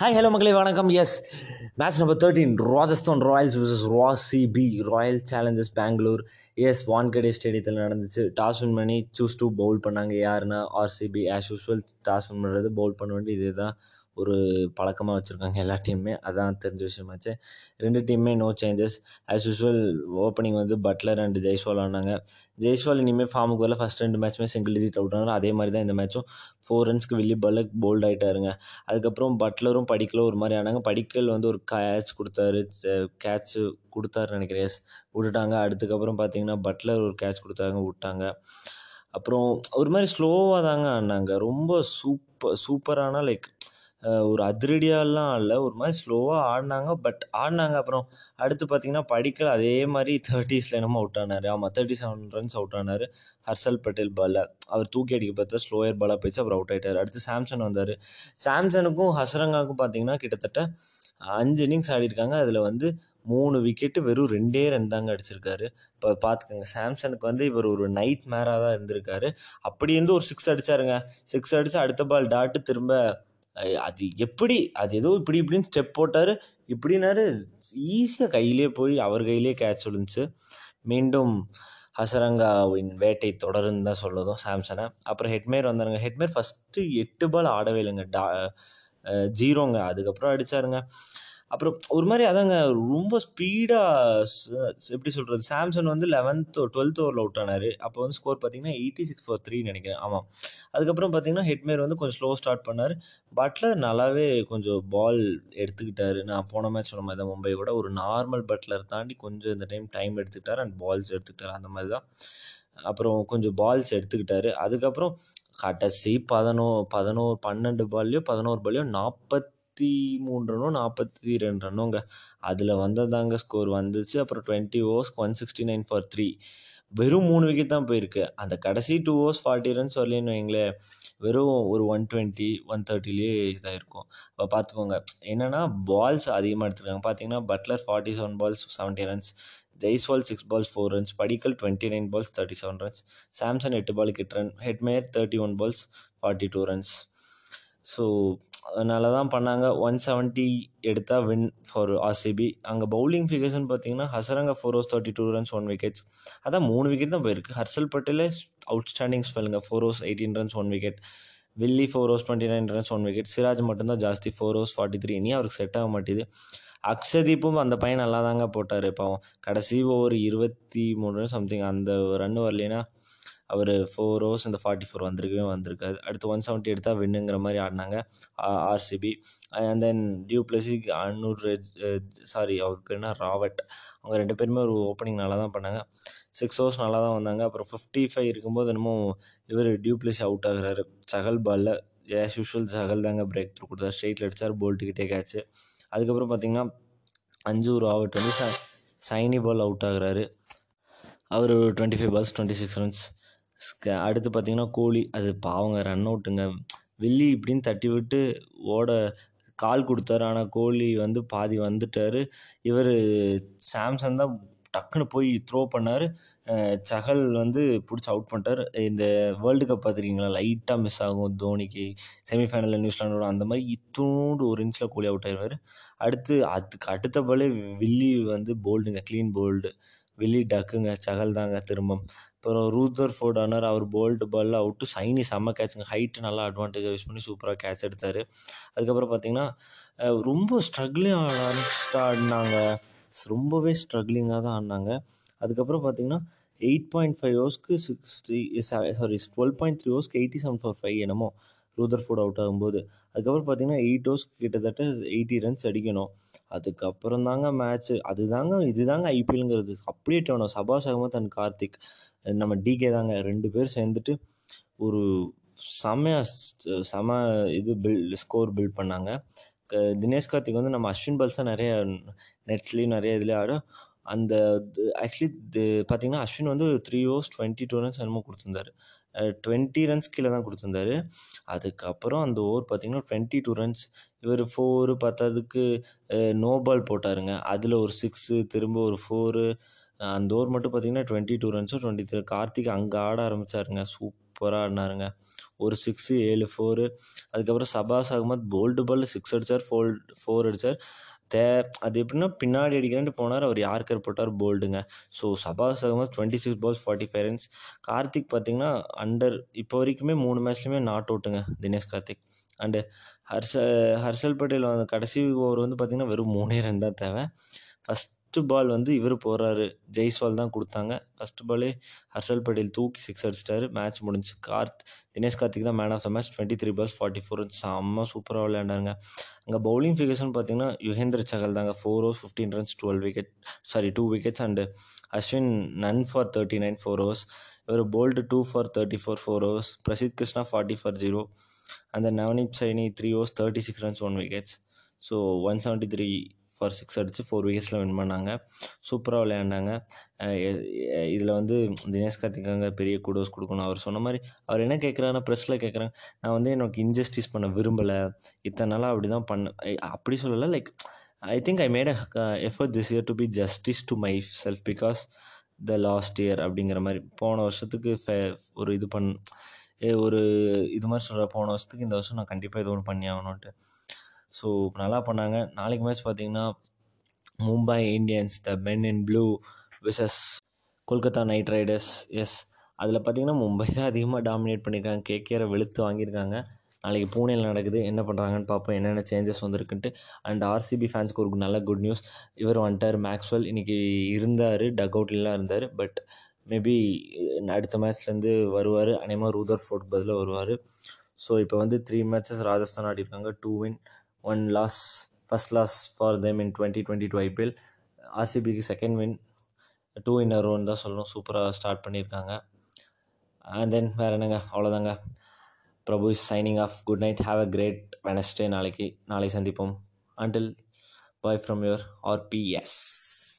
Hi hello மக்களே வணக்கம். Yes match number thirteen Rajasthan Royals versus RCB Royal Challengers Bangalore yes Wankhede ஸ்டேடியத்தில் நடந்துச்சு. Toss win பண்ணி choose to bowl பண்ணாங்க. யாருன்னா RCB as usual toss win பண்ணுறது bowl பண்ண வேண்டிய இதே தான் ஒரு பழக்கமாக வச்சுருக்காங்க எல்லா டீமுமே அதான் தெரிஞ்ச விஷயமாச்சு. ரெண்டு டீமுமே no changes as usual opening வந்து பட்லர் அண்ட் ஜெய்ஸ்வால் ஆனாங்க. ஜெய்ஸ்வால் இனிமேல் ஃபார்முக்கு வரல. ஃபஸ்ட் ரெண்டு மேட்ச்சுமே சிங்கிள் டிஜிட் அவுட் ஆனாலும் அதே மாதிரி தான் இந்த மேட்சும் ஃபோர் ரன்ஸ்க்கு வில்லி பல்லக் போல்ட் ஆகிட்டாருங்க அதுக்கப்புறம் பட்லரும் படிக்கலும் ஒரு மாதிரி ஆனாங்க. படிக்கல் வந்து ஒரு கேட்ச் கொடுத்தாரு. கேட்ச் கொடுத்தாருன்னு நினைக்கிறேன். எஸ் விட்டுட்டாங்க. அதுக்கப்புறம் பார்த்தீங்கன்னா பட்லர் ஒரு கேட்ச் கொடுத்தாங்க. விட்டாங்க. அப்புறம் ஒரு மாதிரி ஸ்லோவாக தாங்க ஆடினாங்க ரொம்ப சூப்பர் சூப்பரான லைக் ஒரு அதிரடியாலாம் இல்லை ஒரு மாதிரி ஸ்லோவாக ஆடினாங்க. பட் ஆடினாங்க. அப்புறம் அடுத்து பார்த்தீங்கன்னா படிக்கல. அதே மாதிரி தேர்ட்டிஸில் என்னமோ அவுட் ஆனார். ஆமாம் தேர்ட்டி செவன் ரன்ஸ் அவுட் ஆனார். ஹர்ஷல் பட்டேல் பாலில் அவர் தூக்கி அடிக்க பார்த்தா ஸ்லோயர் பாலாக போயிடுச்சு. அப்புறம் அவுட் ஆகிட்டார் அடுத்து சாம்சன் வந்தார். சாம்சனுக்கும் ஹசரங்காவுக்கும் பார்த்தீங்கன்னா கிட்டத்தட்ட அஞ்சு இன்னிங்ஸ் ஆடிருக்காங்க. அதில் வந்து மூணு விக்கெட்டு வெறும் ரெண்டே ரன் தாங்க அடிச்சிருக்காரு. இப்போ பார்த்துக்கோங்க சாம்சனுக்கு வந்து இவர் ஒரு நைட் மேராக தான் இருந்திருக்காரு. அப்படி இருந்து ஒரு சிக்ஸ் அடித்தாருங்க சிக்ஸ் அடித்து அடுத்த பால் டாட்டு திரும்ப அது எப்படி அது ஏதோ இப்படி இப்படின்னு ஸ்டெப் போட்டார். இப்படின்னாரு ஈஸியாக கையிலே போய் அவர் கையிலே கேட்ச் விழுந்துச்சு. மீண்டும் ஹசரங்காவின் வேட்டை தொடருன்னு தான் சொல்லதும் சாம்சனை. அப்புறம் ஹெட்மேர் வந்தாருங்க. ஹெட்மேர் ஃபஸ்ட்டு எட்டு பால் ஆடவே இல்லைங்க. டா ஜீரோங்க. அதுக்கப்புறம் அடித்தாருங்க அப்புறம் ஒரு மாதிரி அதாங்க ரொம்ப ஸ்பீடாக எப்படி சொல்கிறது சாம்சங் வந்து லெவன்த் டுவெல்த் ஓவரில் அவுட் ஆனார். அப்போ வந்து ஸ்கோர் பார்த்தீங்கன்னா எயிட்டி சிக்ஸ் ஃபோர் த்ரீ நினைக்கிறேன். ஆமாம் அதுக்கப்புறம் பார்த்தீங்கன்னா ஹெட்மேர் வந்து கொஞ்சம் ஸ்லோ ஸ்டார்ட் பண்ணார். பட்லர் நல்லாவே கொஞ்சம் பால் எடுத்துக்கிட்டாரு. நான் போன மேட்ச் சொன்ன மாதிரி தான் மும்பை கூட ஒரு நார்மல் பட்லர் தாண்டி கொஞ்சம் இந்த டைம் டைம் எடுத்துக்கிட்டார் அண்ட் பால்ஸ் எடுத்துக்கிட்டார். அந்த மாதிரி தான். அப்புறம் கொஞ்சம் பால்ஸ் எடுத்துக்கிட்டாரு. அதுக்கப்புறம் கடைசி பதினோ பதினோரு பன்னெண்டு பால்லையோ பதினோரு பால்லையோ நாற்பத்தி மூணு ரன்னோ நாற்பத்தி ரெண்டு ரன்னோங்க அதில் வந்ததாங்க ஸ்கோர் வந்துச்சு. அப்புறம் twenty ஓவர்ஸ்க்கு one sixty nine for three வெறும் மூணு விக்கெட் தான் போயிருக்கு. அந்த கடைசி டூ ஓவர்ஸ் ஃபார்ட்டி ரன்ஸ் வரலன்னு வைங்களேன் வெறும் ஒரு ஒன் டுவெண்ட்டி ஒன் தேர்ட்டிலேயே இதாக இருக்கும் இப்போ பார்த்துக்கோங்க என்னென்னா பால்ஸ் அதிகமாக எடுத்துருக்காங்க. பார்த்தீங்கன்னா Buttler forty seven balls seventy runs Jaiswal six balls four runs Padikkal twenty nine balls thirty seven runs Samson எட்டு பாலுக்கு எட்டு run Hetmyer thirty one balls forty two runs so நல்லா தான் பண்ணாங்க. ஒன் செவன்ட்டி எடுத்தால் வின் ஃபார் ஆர்சிபி அங்கே bowling ஃபிகர்ஸ்னு பார்த்தீங்கன்னா Hasaranga four overs thirty two runs one wickets அதான் மூணு விக்கெட் தான் போயிருக்கு. ஹர்ஷல் பட்டேலே outstanding ஸ்பெல்லுங்க four overs eighteen runs one wicket Willey four overs twenty nine runs one wicket Siraj மட்டும்தான் ஜாஸ்தி ஃபோர் ஓவர்ஸ் ஃபார்ட்டி த்ரீ இனி அவருக்கு செட் ஆக மாட்டேது. அக்ஷதீப்பும் அந்த பையன் நல்லா தாங்க போட்டார் பாவம் கடைசி ஓவர் இருபத்தி மூணு ரன் சம்திங் அந்த ரன் வரலைன்னா அவர் ஃபோர் ஓவர்ஸ் இந்த ஃபார்ட்டி ஃபோர் வந்திருக்கவே வந்திருக்காது அடுத்து ஒன் செவன்ட்டி எடுத்தால் வின்னுங்கிற மாதிரி ஆடினாங்க RCB and then du Plessis Annur sorry அவர் பேர்னா ராவட். அவங்க ரெண்டு பேருமே ஒரு ஓப்பனிங் நல்லா தான் பண்ணாங்க. சிக்ஸ் ஓவர்ஸ் நல்லா தான் வந்தாங்க. அப்புறம் ஃபிஃப்டி ஃபைவ் இருக்கும்போது என்னமோ இவர் டியூ பிளஸி அவுட் ஆகுறாரு. சகல் பாலில் ஏஸ் யூஷுவல் சகல் தாங்க பிரேக் த்ரூ கொடுத்தாரு ஸ்ட்ரெயிட்டில் அடித்தார் போல்ட்டுக்கிட்டே கேட்ச்சு அதுக்கப்புறம் பார்த்திங்கன்னா அஞ்சு ராவட் வந்து ச சைனி பால் அவுட் ஆகுறாரு. அவர் twenty five balls twenty six runs அடுத்து பார்த்திங்கன்னா கோலி. அது பாவங்க ரன் அவுட்டுங்க வில்லி இப்படின்னு தட்டி விட்டு ஓட கால் கொடுத்தாரு. ஆனால் கோலி வந்து பாதி வந்துட்டார். இவர் சாம்சங் தான் டக்குன்னு போய் த்ரோ பண்ணார். சஹல் வந்து பிடிச்சி அவுட் பண்ணிட்டார். இந்த வேர்ல்டு கப் பார்த்துருக்கீங்களா லைட்டாக மிஸ் ஆகும் தோனிக்கு. செமிஃபைனலில் நியூசிலாண்டோட அந்த மாதிரி இத்தூண்டு ஒரு இன்ச்சில் கோலி அவுட் ஆயிடுவார் அடுத்து அதுக்கு அடுத்த பாலே வில்லி வந்து போல்டுங்க க்ளீன் போல்டு வில்லி டக்குங்க சகல் தாங்க திரும்ப அப்புறம் ரூதர் ஃபோர்ட் ஆனார். அவர் போல்டு பாலில் அவுட்டு சைனி செம்ம கேட்சுங்க ஹைட்டு நல்லா அட்வான்டேஜ் யூஸ் பண்ணி சூப்பராக கேட்ச் எடுத்தார். அதுக்கப்புறம் பார்த்தீங்கன்னா ரொம்ப ஸ்ட்ரகிளிங் ஆட ஆடினாங்க ரொம்பவே ஸ்ட்ரகிளிங்காக தான் ஆடினாங்க. அதுக்கப்புறம் பார்த்தீங்கன்னா எயிட் பாயிண்ட் ஃபைவ் ஹவர்ஸ்க்கு sixty sorry twelve point three ஹவர்ஸ்க்கு எயிட்டி செவன் ஃபார் ஃபைவ் என்னமோ ரூதர் ஃபோர்ட் அவுட் ஆகும்போது. அதுக்கப்புறம் பார்த்தீங்கன்னா எயிட் ஹவர்ஸ்க்கு கிட்டத்தட்ட எயிட்டி ரன்ஸ் அடிக்கணும். அதுக்கப்புறம் தாங்க மேட்ச்சு அதுதாங்க இதுதாங்க ஐபிஎல்ங்கிறது அப்படியே டேவணும் சபாஷ் அகமத் அண்ட் கார்த்திக் நம்ம டிகே தாங்க ரெண்டு பேர் சேர்ந்துட்டு ஒரு செமையாக செம இது பில் ஸ்கோர் பில்ட் பண்ணாங்க. தினேஷ் கார்த்திக் வந்து நம்ம அஸ்வின் பல்ஸாக நிறைய நெட்ஸ்லேயும் நிறைய இதுலேயும் ஆடும். அந்த ஆக்சுவலி பார்த்திங்கன்னா அஸ்வின் வந்து three overs twenty two runs என்னமோ கொடுத்துருந்தாரு. டுவெண்ட்டி ரன்ஸ் கீழே தான் கொடுத்துருந்தாரு. அதுக்கப்புறம் அந்த ஓவர் பார்த்திங்கன்னா டுவெண்ட்டி டூ ரன்ஸ் இவர் ஃபோரு பத்தாவதுக்கு நோ பால் போட்டாருங்க. அதில் ஒரு சிக்ஸு திரும்ப ஒரு ஃபோரு அந்த ஓவர் மட்டும் பார்த்தீங்கன்னா டுவெண்ட்டி டூ ரன்ஸும் டுவெண்ட்டி த்ரீ கார்த்திக் அங்கே ஆட ஆரம்பித்தாருங்க சூப்பராக ஆடினாருங்க. ஒரு சிக்ஸு ஏழு ஃபோரு அதுக்கப்புறம் சபாஸ் அகமத் போல்டு பால் சிக்ஸ் அடித்தார் ஃபோல் ஃபோர் அடித்தார் தே அது எப்படின்னா பின்னாடி அடிக்கிறேன்ட்டு போனார். அவர் யார்கர் போட்டார்? போல்டுங்க so Shahbaz Ahmed twenty six balls forty five runs Karthik பார்த்தீங்கன்னா அண்டர் இப்போ வரைக்குமே மூணு மேட்ச்லையுமே நாட் அவுட்டுங்க தினேஷ் கார்த்திக். அண்டு ஹர்ஷ ஹர்ஷல் பட்டேல் வந்து கடைசி ஓவர் வந்து பார்த்திங்கன்னா வெறும் மூணே ரன் தான் தேவை. ஃபஸ்ட்டு பால் வந்து இவர் போடுறாரு. ஜெய்ஸ்வால் தான் கொடுத்தாங்க. ஃபஸ்ட்டு பாலே ஹர்ஷல் பட்டேல் தூக்கி சிக்ஸ் அடிச்சிட்டாரு. மேட்ச் முடிஞ்சு கார்த் தினேஷ் கார்த்திக் தான் man of the match twenty three balls forty four runs செம்ம சூப்பராக விளையாண்டாங்க அங்கே பவுலிங் ஃபிகர்ஸ்னு பார்த்தீங்கன்னா யுகேந்திர சகல் தாங்க. Four overs fifteen runs twelve wicket sorry two wickets and Ashwin none for thirty nine four overs இவர் Boult two for thirty four four overs Prasidh Krishna forty for zero அந்த Navdeep Saini three overs thirty six runs one wickets so one seventy three for six அடித்து four விக்கெட்ஸில் win பண்ணாங்க. சூப்பராக விளையாண்டாங்க. இதில் வந்து தினேஷ் கார்த்திகாங்க பெரிய கூடோஸ் கொடுக்கணும். அவர் சொன்ன மாதிரி அவர் என்ன கேட்குறாருன்னா ப்ரெஸ்ஸில் கேட்குறாங்க நான் வந்து எனக்கு இன்ஜஸ்டிஸ் பண்ண விரும்பலை. இத்தனை நாளாக அப்படி தான் பண்ண அப்படி சொல்லலை. Like I think I made a effort this year to be justice to my self because the last year அப்படிங்கிற மாதிரி. போன வருஷத்துக்கு ஃபே ஒரு இது பண் ஒரு இது மாதிரி சொல்கிற போன வருஷத்துக்கு இந்த வருஷம் நான் கண்டிப்பாக இது ஒன்று பண்ணி ஆகணுன்ட்டு ஸோ நல்லா பண்ணாங்க. நாளைக்கு மேட்ச் பார்த்தீங்கன்னா Mumbai Indians the men in blue versus Kolkata Knight Riders yes அதில் பார்த்தீங்கன்னா மும்பை தான் அதிகமாக டாமினேட் பண்ணியிருக்காங்க கேகேரை வெளுத்து வாங்கியிருக்காங்க நாளைக்கு பூனேயில் நடக்குது. என்ன பண்ணுறாங்கன்னு பார்ப்போம் என்னென்ன சேஞ்சஸ் வந்திருக்குன்ட்டு. அண்ட் ஆர்சிபி ஃபேன்ஸ்க்கு ஒரு நல்ல குட் நியூஸ் இவர் வந்துட்டார் மேக்ஸ்வெல் இன்றைக்கி இருந்தார் டக் அவுட்லாம் இருந்தார். பட் மேபி அடுத்த மேட்ச்லேருந்து வருவார். அநேகமாக ரூதர் ஃபோர்ட் பதில் வருவார். ஸோ இப்போ வந்து three matches Rajasthan ஆடிருக்காங்க. Two win one loss first loss for them in twenty twenty two IPL ஆர்சிபிக்கு second win two in ரோன்னு தான் சொல்லணும். சூப்பராக ஸ்டார்ட் பண்ணியிருக்காங்க. அண்ட் தென் வேறு என்னங்க? அவ்வளோதாங்க Prabhu is signing off good night have a great Wednesday நாளைக்கு நாளை சந்திப்போம். Until bye from your R PS